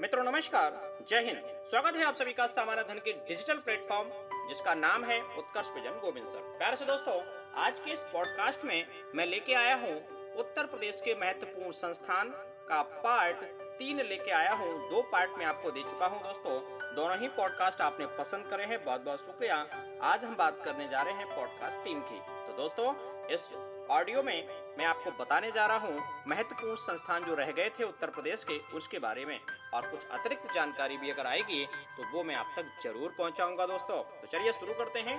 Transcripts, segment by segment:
मित्रों, नमस्कार। जय हिंद। स्वागत है आप सभी का सामान्य धन के डिजिटल प्लेटफॉर्म, जिसका नाम है उत्कर्ष विजन गोविंद सर। प्यारे से दोस्तों, आज के इस पॉडकास्ट में मैं लेके आया हूँ उत्तर प्रदेश के महत्वपूर्ण संस्थान का पार्ट तीन लेके आया हूँ। दो पार्ट में आपको दे चुका हूँ दोस्तों। दोनों ही पॉडकास्ट आपने पसंद करे हैं। बहुत बहुत शुक्रिया। आज हम बात करने जा रहे हैं पॉडकास्ट तीन की। तो दोस्तों, इस ऑडियो में मैं आपको बताने जा रहा हूँ महत्वपूर्ण संस्थान जो रह गए थे उत्तर प्रदेश के, उसके बारे में। और कुछ अतिरिक्त जानकारी भी अगर आएगी तो वो मैं आप तक ज़रूर पहुंचाऊँगा दोस्तों। तो चलिए शुरू करते हैं।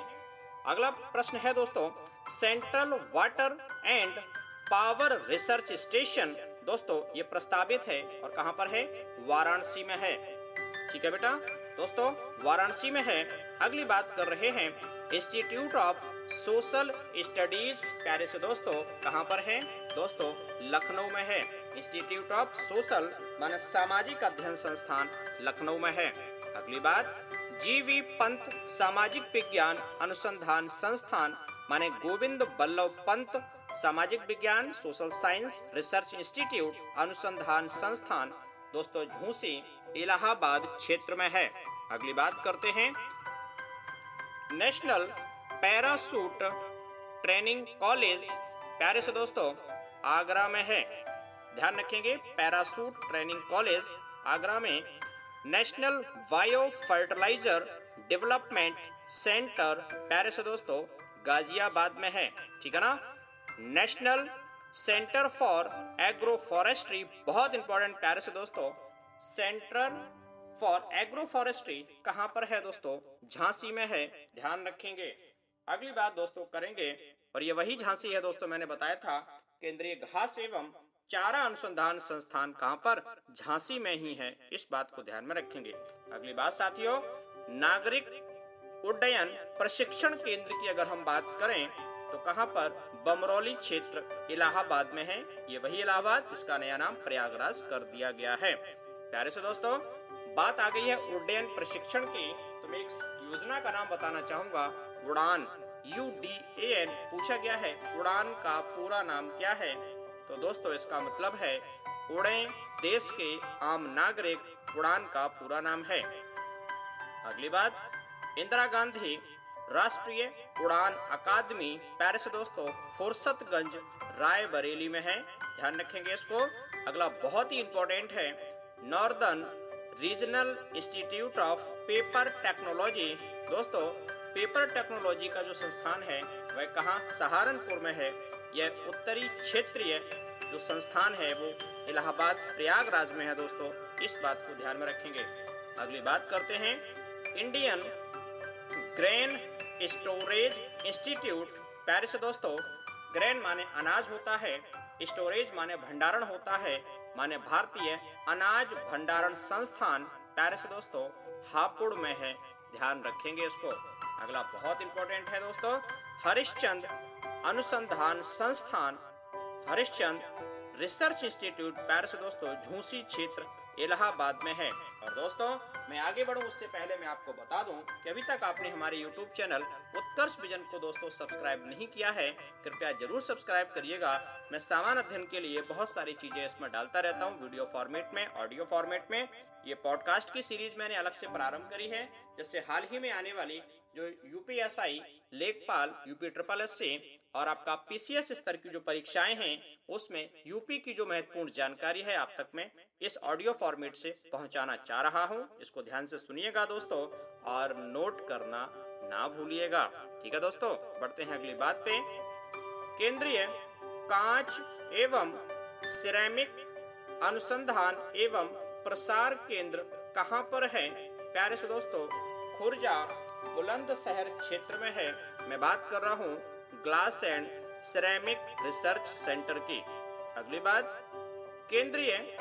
अगला प्रश्न है दोस्तों central water and power research station दोस्तों, ये प्रस्तावित है और कहाँ पर है? वाराणसी में है। ठीक है बेटा? दोस्तों, वाराणसी में है। अगली बात कर रहे हैं इंस्टीट्यूट ऑफ़ सोशल स्टडीज़। प्यारे से दोस्तों, कहाँ पर है? दोस्तों, लखनऊ में है। इंस्टीट्यूट ऑफ़ सोशल मान सामाजिक अध्ययन संस्थान, लखनऊ में है। अगली बात जीवी पंत सामाजिक विज्ञान अनुसंधान संस्थान, माने गोविंद बल्लभ पंत सामाजिक विज्ञान, सोशल साइंस, रिसर्च इंस्टीट्यूट, अनुसंधान संस्थान। दोस्तों, झूसी इलाहाबाद क्षेत्र में है। अगली बात करते हैं। National parachute training college. प्यारे से दोस्तों, आगरा में है। ध्यान रखेंगे, पैरासूट ट्रेनिंग कॉलेज आगरा में। National bio fertilizer development centre, प्यारे से दोस्तों, गाजियाबाद में है। ठीक है ना? National centre for agro forestry बहुत इंपॉर्टेंट, प्यारे से दोस्तों। सेंटर फॉर एग्रो फॉरेस्ट्री कहाँ पर है दोस्तों? झांसी में है। ध्यान रखेंगे। अगली बात दोस्तों करेंगे, और ये वही झांसी है दोस्तों मैंने बताया था, केंद्रीय घास एवं चारा अनुसंधान संस्थान कहाँ पर? झांसी में ही है, इस बात को ध्यान में रखेंगे। अगली बात साथियों, नागरिक उड्डयन प्रशिक्षण केंद्र की अगर हम बात करें तो कहाँ पर? बमरौली क्षेत्र, इलाहाबाद में है, ये वही इलाहाबाद, जिसका नया नाम प्रयागराज कर दिया गया है। प्यारे से दोस्तों, बात आ गई है उड्डयन प्रशिक्षण की तो मैं एक योजना का नाम बताना चाहूँगा उड़ान यू डी ए एन पूछा गया है, उड़ान का पूरा नाम क्या है? तो दोस्तों, इसका मतलब है, उड़े देश के आम नागरिक, उड़ान का पूरा नाम है। अगली बात, इंदिरा गांधी, राष्ट्रीय उड़ान अकादमी पेरिस दोस्तों, फुर्सतगंज, रायबरेली में है। ध्यान रखेंगे इसको। अगला बहुत ही इंपॉर्टेंट है northern regional institute of paper technology दोस्तों पेपर टेक्नोलॉजी का जो संस्थान है, वह कहाँ? सहारनपुर में है। यह उत्तरी क्षेत्रीय जो संस्थान है, वो इलाहाबाद प्रयागराज में है दोस्तों। इस बात को ध्यान में रखेंगे। अगली बात करते हैं। Indian grain storage institute, Paris दोस्तों। ग्रेन माने अनाज होता है, स्टोरेज माने भंडारण होता है, माने भारतीय अनाज भंडारण संस्थान, पेरिस दोस्तों। हापुड़ में है। ध्यान रखेंगे इसको। अगला बहुत इंपॉर्टेंट है दोस्तों, हरिश्चंद अनुसंधान संस्थान, हरिश्चंद रिसर्च इंस्टीट्यूट पैरिस दोस्तों, झूसी क्षेत्र, इलाहाबाद में है। और दोस्तों मैं आगे बढ़ूं, उससे पहले मैं आपको बता दूँ कि अभी तक आपने हमारे YouTube चैनल उत्कर्ष विजन को दोस्तों सब्सक्राइब नहीं किया है, कृपया ज़रूर सब्सक्राइब करिएगा। मैं सामान्य अध्ययन के लिए बहुत सारी चीज़ें इसमें डालता रहता हूँ वीडियो फॉर्मेट में ऑडियो फॉर्मेट में। ये पॉडकास्ट की सीरीज़ मैंने अलग से प्रारंभ करी है, जिससे हाल ही में आने वाली जो यूपीएसआई लेखपाल यूपी ट्रिपल एस सी और आपका पीसीएस स्तर की जो परीक्षाएँ हैं, उसमें यूपी की जो महत्वपूर्ण जानकारी है आप तक में इस ऑडियो फॉर्मेट से पहुंचाना चाह रहा हूँ। इसको ध्यान से सुनिएगा दोस्तों और नोट करना ना भूलिएगा। ठीक है दोस्तों, बढ़ते हैं अगली बात पे। केंद्रीय कांच एवं सिरेमिक अनुसंधान एवं प्रसार केंद्र कहाँ पर है? प्यारे से दोस्तों, खुर्जा बुलंदशहर क्षेत्र में है। मैं बात कर रहा हूँ glass and ceramic research centre की। अगली बात, केंद्रीय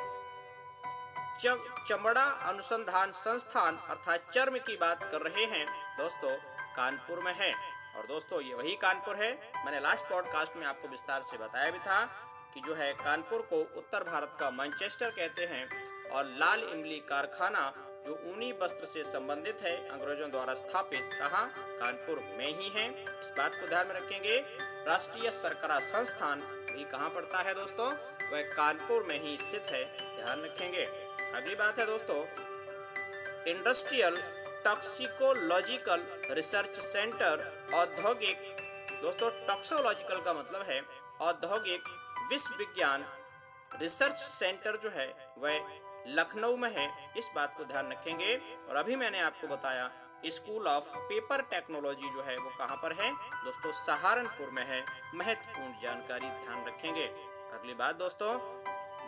चमड़ा अनुसंधान संस्थान अर्थात चर्म की बात कर रहे हैं। दोस्तों, कानपुर में है। और दोस्तों, ये वही कानपुर है। मैंने लास्ट पॉडकास्ट में आपको विस्तार से बताया भी था कि जो है कानपुर को उत्तर भारत का मैनचेस्टर कहते हैं और लाल इमली कारखाना जो ऊनी वस्त्र से संबंधित है, अंग्रेज़ों द्वारा स्थापित, कहा? कानपुर में ही है। इस बात को ध्यान में रखेंगे, राष्ट्रीय सरकरा संस्थान भी कहाँ पड़ता है दोस्तों? वह कानपुर में ही स्थित है, ध्यान रखेंगे। अगली बात है दोस्तों, इंडस्ट्रियल टॉक्सिकोलॉजिकल रिसर्च सेंटर, औद्योगिक। दोस्तों टॉक्सोलॉजिकल का मतलब है औद्योगिक विश्व विज्ञान रिसर्च सेंटर जो है, वह लखनऊ में है। इस बात को ध्यान रखेंगे। और अभी मैंने आपको बताया स्कूल ऑफ़ पेपर टेक्नोलॉजी जो है वो कहाँ पर है? दोस्तों, सहारनपुर में है। महत्वपूर्ण जानकारी ध्यान रखेंगे। अगली बात दोस्तों,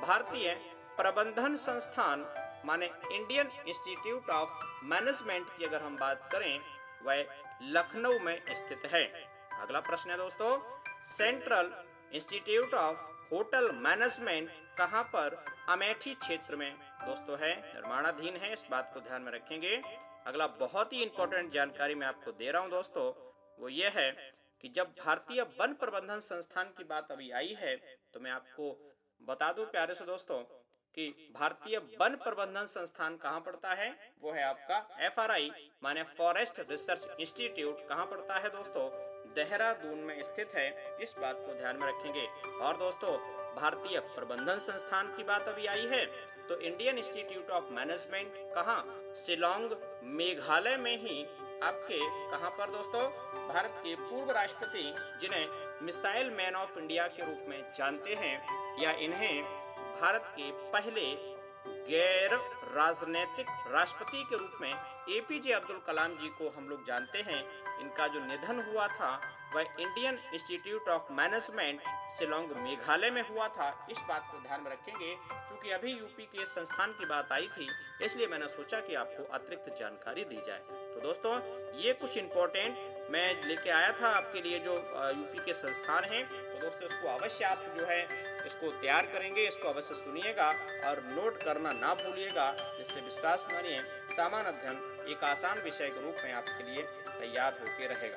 भारतीय प्रबंधन संस्थान, माने इंडियन इंस्टीट्यूट ऑफ़ मैनेजमेंट की अगर हम बात करें, वह लखनऊ में स्थित है। अगला प्रश्न है दोस्तों, central institute of hotel management कहाँ पर अमेठी क्षेत्र में। दोस्तों, है, निर्माणाधीन है, इस बात को ध्यान में रखेंगे। अगला बहुत ही इंपॉर्टेंट जानकारी मैं आपको दे रहा हूँ, दोस्तों, वो ये है कि जब भारतीय वन प्रबंधन संस्थान की बात अभी आई है तो मैं आपको बता दूँ, प्यारे से दोस्तों, कि भारतीय वन प्रबंधन संस्थान कहाँ पड़ता है? वो है आपका एफ़ आर आई माने फॉरेस्ट रिसर्च इंस्टीट्यूट, कहाँ पड़ता है, दोस्तों? देहरादून में स्थित है, इस बात को ध्यान में रखेंगे। और दोस्तों भारतीय प्रबंधन संस्थान की बात अभी आई है तो इंडियन इंस्टीट्यूट ऑफ़ मैनेजमेंट कहाँ? शिलोंग, मेघालय में ही। आपके कहाँ पर दोस्तों? भारत के पूर्व राष्ट्रपति, जिन्हें मिसाइल मैन ऑफ़ इंडिया के रूप में जानते हैं, या इन्हें भारत के पहले गैर राजनीतिक राष्ट्रपति के रूप में एपीजे अब्दुल कलाम जी को हम लोग जानते हैं। इनका जो निधन हुआ था वह Indian institute of management Shillong, Meghalaya में हुआ था। इस बात को ध्यान में रखेंगे, क्योंकि अभी यूपी के संस्थान की बात आई थी, इसलिए मैंने सोचा कि आपको अतिरिक्त जानकारी दी जाए। तो दोस्तों, ये कुछ इम्पोर्टेंट मैं लेके आया था आपके लिए जो यूपी के संस्थान हैं। तो दोस्तों, इसको अवश्य आप जो है, इसको तैयार करेंगे, इसको अवश्य सुनिएगा और नोट करना ना भूलिएगा, जिससे विश्वास मानिए, सामान्य अध्ययन एक आसान विषय के रूप में आपके लिए तैयार होकर रहेगा।